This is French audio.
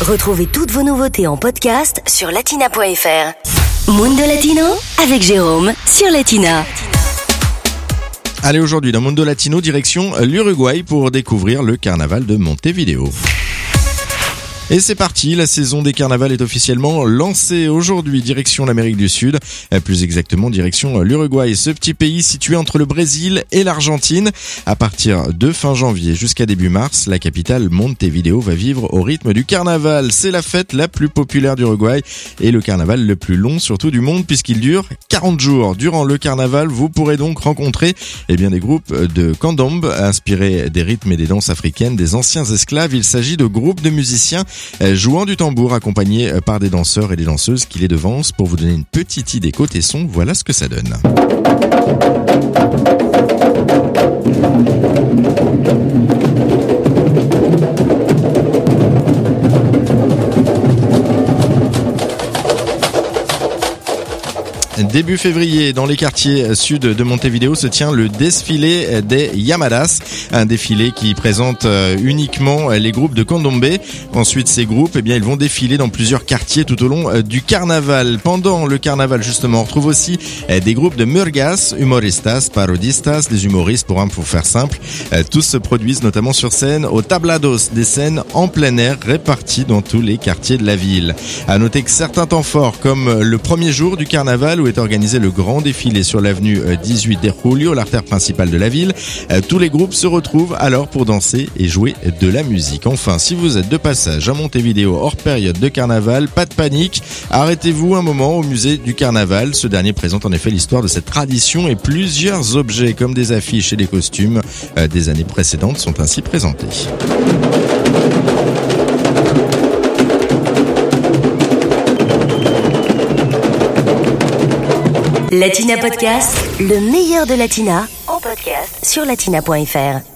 Retrouvez toutes vos nouveautés en podcast sur latina.fr. Mundo Latino avec Jérôme sur Latina. Allez aujourd'hui dans Mundo Latino direction l'Uruguay pour découvrir le carnaval de Montevideo. Et c'est parti, la saison des carnavals est officiellement lancée aujourd'hui direction l'Amérique du Sud, euh, plus exactement direction l'Uruguay, ce petit pays situé entre le Brésil et l'Argentine. À partir de fin janvier jusqu'à début mars, la capitale Montevideo va vivre au rythme du carnaval. C'est la fête la plus populaire d'Uruguay et le carnaval le plus long surtout du monde puisqu'il dure 40 jours. Durant le carnaval, vous pourrez donc rencontrer eh bien, des groupes de candombe inspirés des rythmes et des danses africaines des anciens esclaves. Il s'agit de groupes de musiciens jouant du tambour accompagné euh, par des danseurs et des danseuses qui les devancent. Pour vous donner une petite idée côté son, voilà ce que ça donne. Début février, dans les quartiers sud de Montevideo, se tient le défilé des Yamadas, un défilé qui présente euh, uniquement les groupes de candombe. Ensuite, ces groupes, eh bien, ils vont défiler dans plusieurs quartiers tout au long euh, du carnaval. Pendant le carnaval, justement, on retrouve aussi euh, des groupes de murgas, humoristas, parodistas, des humoristes pour un pour faire simple. Tous se produisent notamment sur scène au tablados, des scènes en plein air réparties dans tous les quartiers de la ville. À noter que certains temps forts, comme le premier jour du carnaval où organisé le grand défilé sur l'avenue 18 de Julio, l'artère principale de la ville. Euh, tous les groupes se retrouvent alors pour danser et jouer de la musique. Enfin, si vous êtes de passage à Montevideo hors période de carnaval, pas de panique, arrêtez-vous un moment au musée du carnaval. Ce dernier présente en effet l'histoire de cette tradition et plusieurs objets comme des affiches et des costumes euh, des années précédentes sont ainsi présentés. Latina Podcast, le meilleur de Latina, en podcast sur latina.fr.